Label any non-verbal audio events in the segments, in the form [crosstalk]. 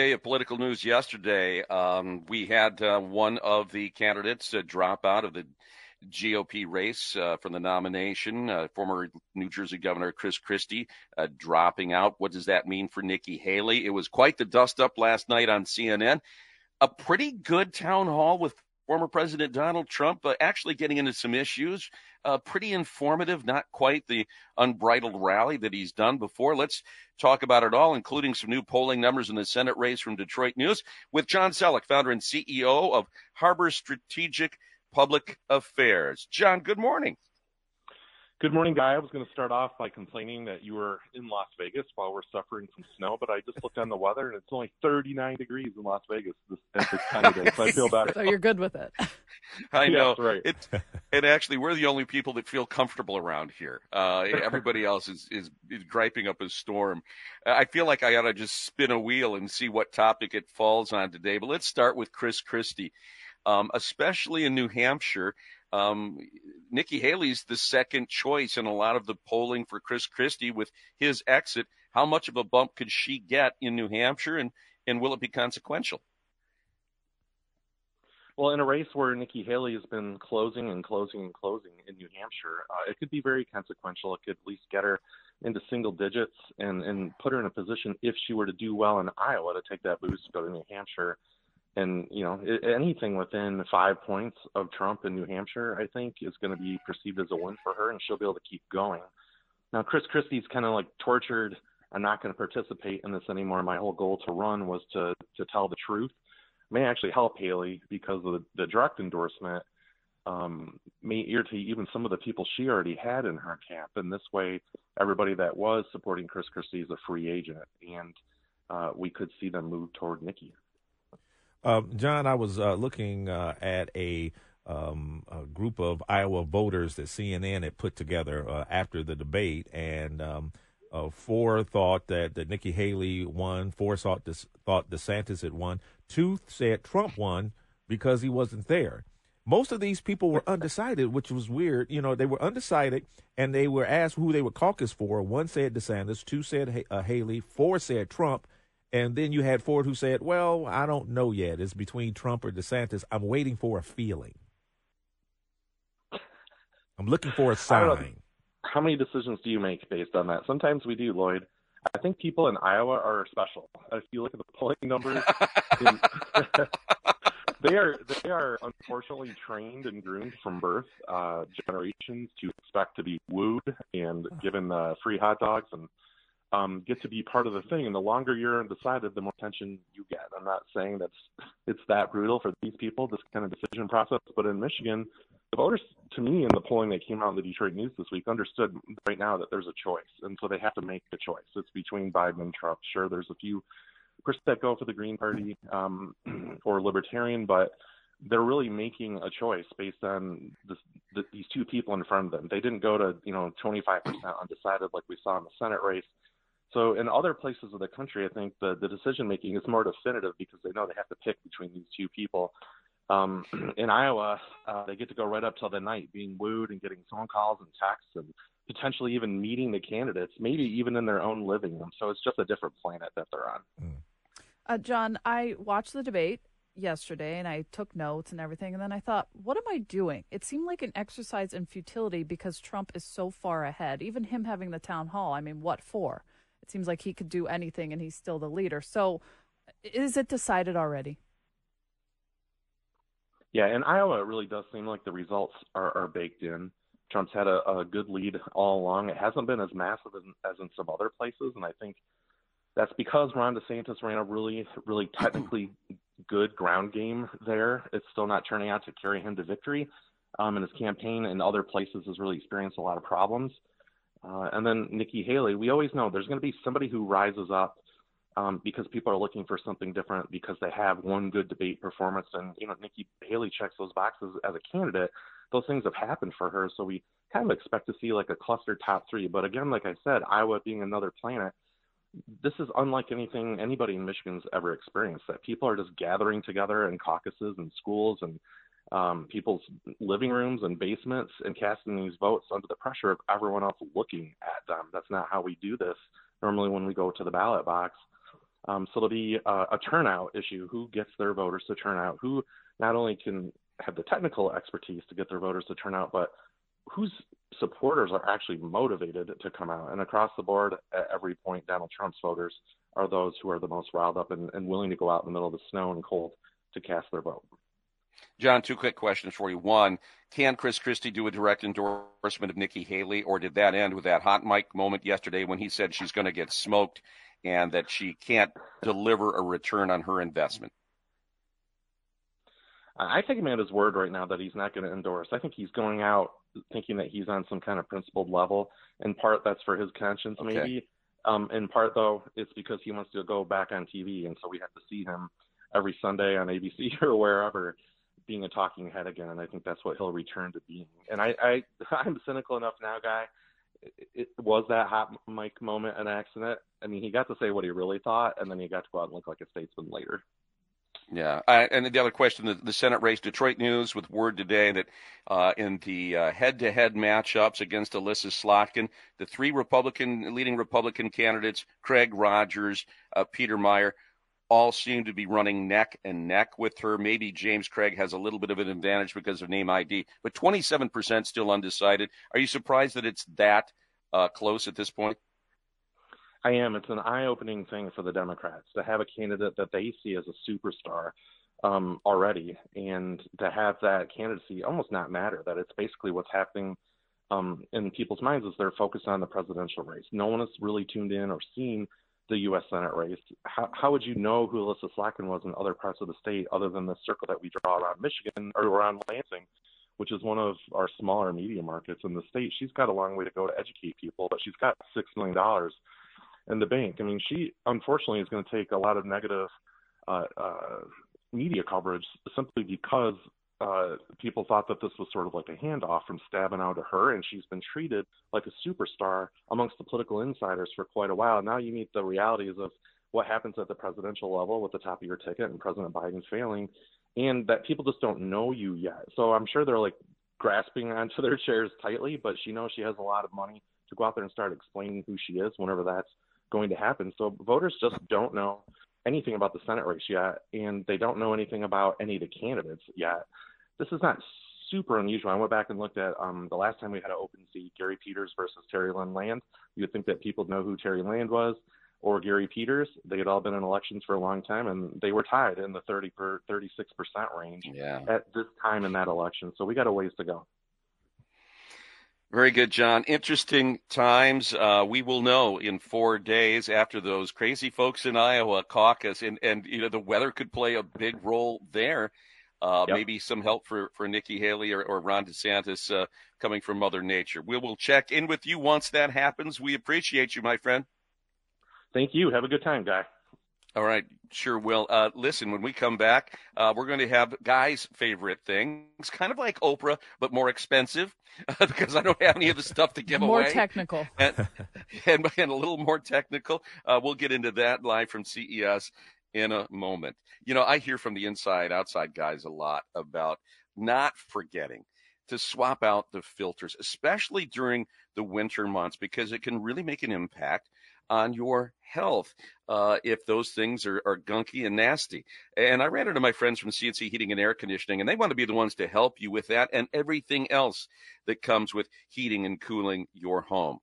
day of political news yesterday. Um, we had uh, one of the candidates uh, drop out of the GOP race uh, from the nomination. Uh, former New Jersey Governor Chris Christie uh, dropping out. What does that mean for Nikki Haley? It was quite the dust up last night on CNN. A pretty good town hall with former President Donald Trump uh, actually getting into some issues. Uh, pretty informative, not quite the unbridled rally that he's done before. Let's talk about it all, including some new polling numbers in the Senate race from Detroit News with John Sellek, founder and CEO of Harbor Strategic Public Affairs. John, good morning. Good morning, Guy. I was going to start off by complaining that you were in Las Vegas while we're suffering from snow, but I just looked on the weather and it's only 39 degrees in Las Vegas this, this time of day, so I feel [laughs] better. so you're good with it. [laughs] I know. Yeah, right. It, and actually, we're the only people that feel comfortable around here. Uh, everybody else is, is, is griping up a storm. I feel like I ought to just spin a wheel and see what topic it falls on today. But let's start with Chris Christie, um, especially in New Hampshire. Um, Nikki Haley's the second choice in a lot of the polling for Chris Christie with his exit. How much of a bump could she get in New Hampshire, and and will it be consequential? Well, in a race where Nikki Haley has been closing and closing and closing in New Hampshire, uh, it could be very consequential. It could at least get her into single digits and and put her in a position if she were to do well in Iowa to take that boost, to go to New Hampshire and you know anything within five points of Trump in New Hampshire, I think, is going to be perceived as a win for her, and she'll be able to keep going. Now, Chris Christie's kind of like tortured. I'm not going to participate in this anymore. My whole goal to run was to to tell the truth. May actually help Haley because of the, the direct endorsement um, may irritate even some of the people she already had in her camp. And this way, everybody that was supporting Chris Christie is a free agent, and uh, we could see them move toward Nikki. Uh, John, I was uh, looking uh, at a, um, a, group of Iowa voters that CNN had put together uh, after the debate, and um, uh, four thought that, that Nikki Haley won, four thought, De- thought DeSantis had won, two said Trump won because he wasn't there. Most of these people were undecided, which was weird. You know, they were undecided, and they were asked who they would caucus for. One said DeSantis, two said uh, Haley, four said Trump, and then you had Ford who said, Well, I don't know yet. It's between Trump or DeSantis. I'm waiting for a feeling. I'm looking for a sign. How many decisions do you make based on that? Sometimes we do, Lloyd. I think people in Iowa are special. If you look at the polling numbers, [laughs] [laughs] they are they are unfortunately trained and groomed from birth, uh, generations to expect to be wooed and given uh, free hot dogs and um, get to be part of the thing. And the longer you're undecided, the more attention you get. I'm not saying that's it's that brutal for these people, this kind of decision process. But in Michigan, the voters, to me, in the polling that came out in the Detroit News this week, understood right now that there's a choice, and so they have to make a choice. It's between Biden and Trump. Sure, there's a few percent that go for the Green Party um, [clears throat] or Libertarian, but they're really making a choice based on this, the, these two people in front of them. They didn't go to you know 25% undecided like we saw in the Senate race. So in other places of the country, I think the, the decision making is more definitive because they know they have to pick between these two people. Um, [clears throat] in Iowa, uh, they get to go right up till the night, being wooed and getting phone calls and texts, and potentially even meeting the candidates, maybe even in their own living room. So it's just a different planet that they're on. Mm. Uh, John, I watched the debate yesterday and I took notes and everything, and then I thought, what am I doing? It seemed like an exercise in futility because Trump is so far ahead. Even him having the town hall, I mean, what for? It seems like he could do anything and he's still the leader. So is it decided already? Yeah, in Iowa, it really does seem like the results are, are baked in. Trump's had a, a good lead all along. It hasn't been as massive as, as in some other places, and I think that's because Ron DeSantis ran a really, really technically good ground game there. It's still not turning out to carry him to victory. Um, and his campaign in other places has really experienced a lot of problems. Uh, and then Nikki Haley, we always know there's going to be somebody who rises up um, because people are looking for something different because they have one good debate performance. And, you know, Nikki Haley checks those boxes as a candidate. Those things have happened for her. So we kind of expect to see like a cluster top three. But again, like I said, Iowa being another planet, this is unlike anything anybody in Michigan's ever experienced. That people are just gathering together in caucuses and schools and um, people's living rooms and basements and casting these votes under the pressure of everyone else looking at them. That's not how we do this normally when we go to the ballot box. Um, so it'll be a, a turnout issue. Who gets their voters to turn out? Who not only can have the technical expertise to get their voters to turn out, but whose supporters are actually motivated to come out. And across the board, at every point, Donald Trump's voters are those who are the most riled up and, and willing to go out in the middle of the snow and cold to cast their vote. John, two quick questions for you. One, can Chris Christie do a direct endorsement of Nikki Haley, or did that end with that hot mic moment yesterday when he said she's going to get smoked and that she can't deliver a return on her investment? I take him at his word right now that he's not going to endorse. I think he's going out thinking that he's on some kind of principled level. In part, that's for his conscience, okay. maybe. Um, in part, though, it's because he wants to go back on TV, and so we have to see him every Sunday on ABC [laughs] or wherever being a talking head again. And I think that's what he'll return to being. And I, I [laughs] I'm cynical enough now, guy. It, it was that hot mic moment an accident. I mean, he got to say what he really thought, and then he got to go out and look like a statesman later. Yeah, I, and the other question: the, the, Senate race, Detroit News with word today that uh, in the uh, head-to-head matchups against Elissa Slotkin, the three Republican leading Republican candidates, Craig Rogers, uh, Peter Meijer, all seem to be running neck and neck with her. Maybe James Craig has a little bit of an advantage because of name ID, but 27% still undecided. Are you surprised that it's that uh, close at this point? I am. It's an eye-opening thing for the Democrats to have a candidate that they see as a superstar um, already, and to have that candidacy almost not matter. That it's basically what's happening um, in people's minds is they're focused on the presidential race. No one has really tuned in or seen the U.S. Senate race. How, how would you know who Elissa Slotkin was in other parts of the state other than the circle that we draw around Michigan or around Lansing? which is one of our smaller media markets in the state. She's got a long way to go to educate people, but she's got six million dollars in the bank. I mean, she unfortunately is going to take a lot of negative uh, uh, media coverage simply because uh, people thought that this was sort of like a handoff from Stabenow to her, and she's been treated like a superstar amongst the political insiders for quite a while. Now you meet the realities of what happens at the presidential level with the top of your ticket and President Biden's failing, and that people just don't know you yet. So I'm sure they're like grasping onto their chairs tightly, but she knows she has a lot of money to go out there and start explaining who she is whenever that's going to happen. So voters just don't know anything about the Senate race yet, and they don't know anything about any of the candidates yet. This is not super unusual. I went back and looked at um, the last time we had an open seat, Gary Peters versus Terry Lynn Land. You would think that people know who Terry Land was or Gary Peters. They had all been in elections for a long time, and they were tied in the 30 per 36 percent range yeah. at this time in that election. So we got a ways to go. Very good, John. Interesting times. Uh, we will know in four days after those crazy folks in Iowa caucus, and and you know the weather could play a big role there. Uh, yep. Maybe some help for for Nikki Haley or, or Ron DeSantis uh, coming from Mother Nature. We will check in with you once that happens. We appreciate you, my friend. Thank you. Have a good time, guy. All right, sure will. Uh, listen, when we come back, uh, we're going to have guys' favorite things, kind of like Oprah, but more expensive [laughs] because I don't have any of the stuff to give [laughs] more away. More technical. And, [laughs] and, and, a little more technical. Uh, we'll get into that live from CES in a moment. You know, I hear from the inside outside guys a lot about not forgetting to swap out the filters, especially during the winter months, because it can really make an impact on your health uh, if those things are, are gunky and nasty. And I ran into my friends from CNC Heating and Air Conditioning, and they want to be the ones to help you with that and everything else that comes with heating and cooling your home.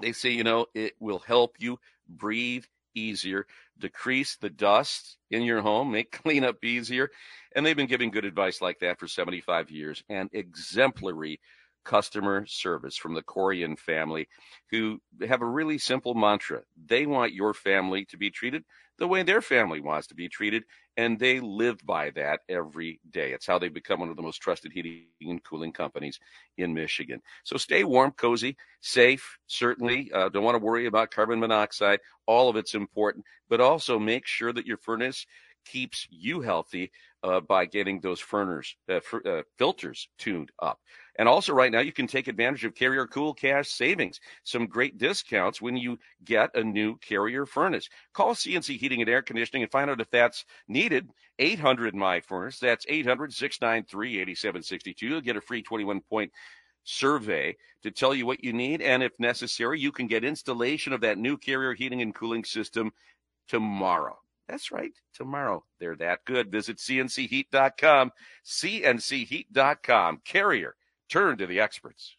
They say, you know, it will help you breathe easier, decrease the dust in your home, make [laughs] cleanup easier. And they've been giving good advice like that for 75 years and exemplary customer service from the Corian family who have a really simple mantra. They want your family to be treated the way their family wants to be treated, and they live by that every day. It's how they become one of the most trusted heating and cooling companies in Michigan. So stay warm, cozy, safe, certainly. Uh, don't want to worry about carbon monoxide. All of it's important, but also make sure that your furnace keeps you healthy uh, by getting those furners, uh, uh, filters tuned up. And also, right now, you can take advantage of Carrier Cool Cash savings. Some great discounts when you get a new Carrier furnace. Call CNC Heating and Air Conditioning and find out if that's needed. 800 My Furnace. That's 800 693 8762. You'll get a free 21 point survey to tell you what you need. And if necessary, you can get installation of that new Carrier heating and cooling system tomorrow. That's right, tomorrow. They're that good. Visit cncheat.com, cncheat.com. Carrier, turn to the experts.